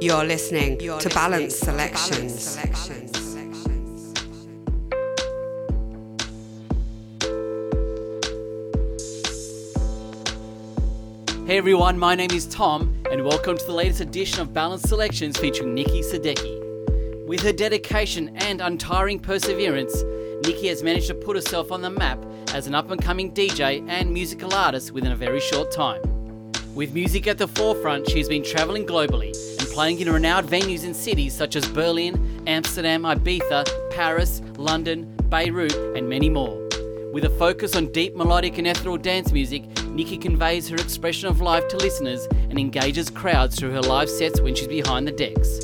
You're listening You're to Balance Selections. To Balance Selections. Hey everyone, my name is Tom, and welcome to the latest edition of Balance Selections featuring Nikki Sadecki. With her dedication and untiring perseverance, Nikki has managed to put herself on the map as an up and coming DJ and musical artist within a very short time. With music at the forefront, she's been travelling globally and playing in renowned venues in cities such as Berlin, Amsterdam, Ibiza, Paris, London, Beirut, and many more. With a focus on deep melodic and ethereal dance music, Nikki conveys her expression of life to listeners and engages crowds through her live sets when she's behind the decks.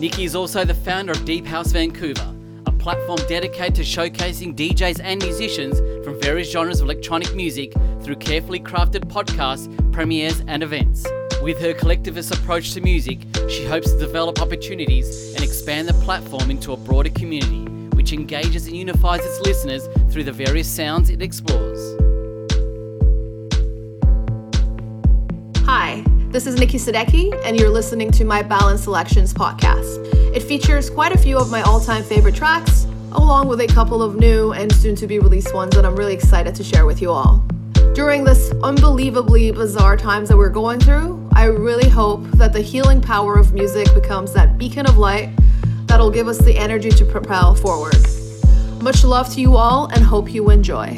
Nikki is also the founder of Deep House Vancouver, platform dedicated to showcasing DJs and musicians from various genres of electronic music through carefully crafted podcasts, premieres, and events. With her collectivist approach to music, she hopes to develop opportunities and expand the platform into a broader community, which engages and unifies its listeners through the various sounds it explores. Hi, this is Nikki Sadecki, and you're listening to my Balance Selections podcast. It features quite a few of my all time favorite tracks, along with a couple of new and soon to be released ones that I'm really excited to share with you all. During this unbelievably bizarre times that we're going through, I really hope that the healing power of music becomes that beacon of light that'll give us the energy to propel forward. Much love to you all and hope you enjoy.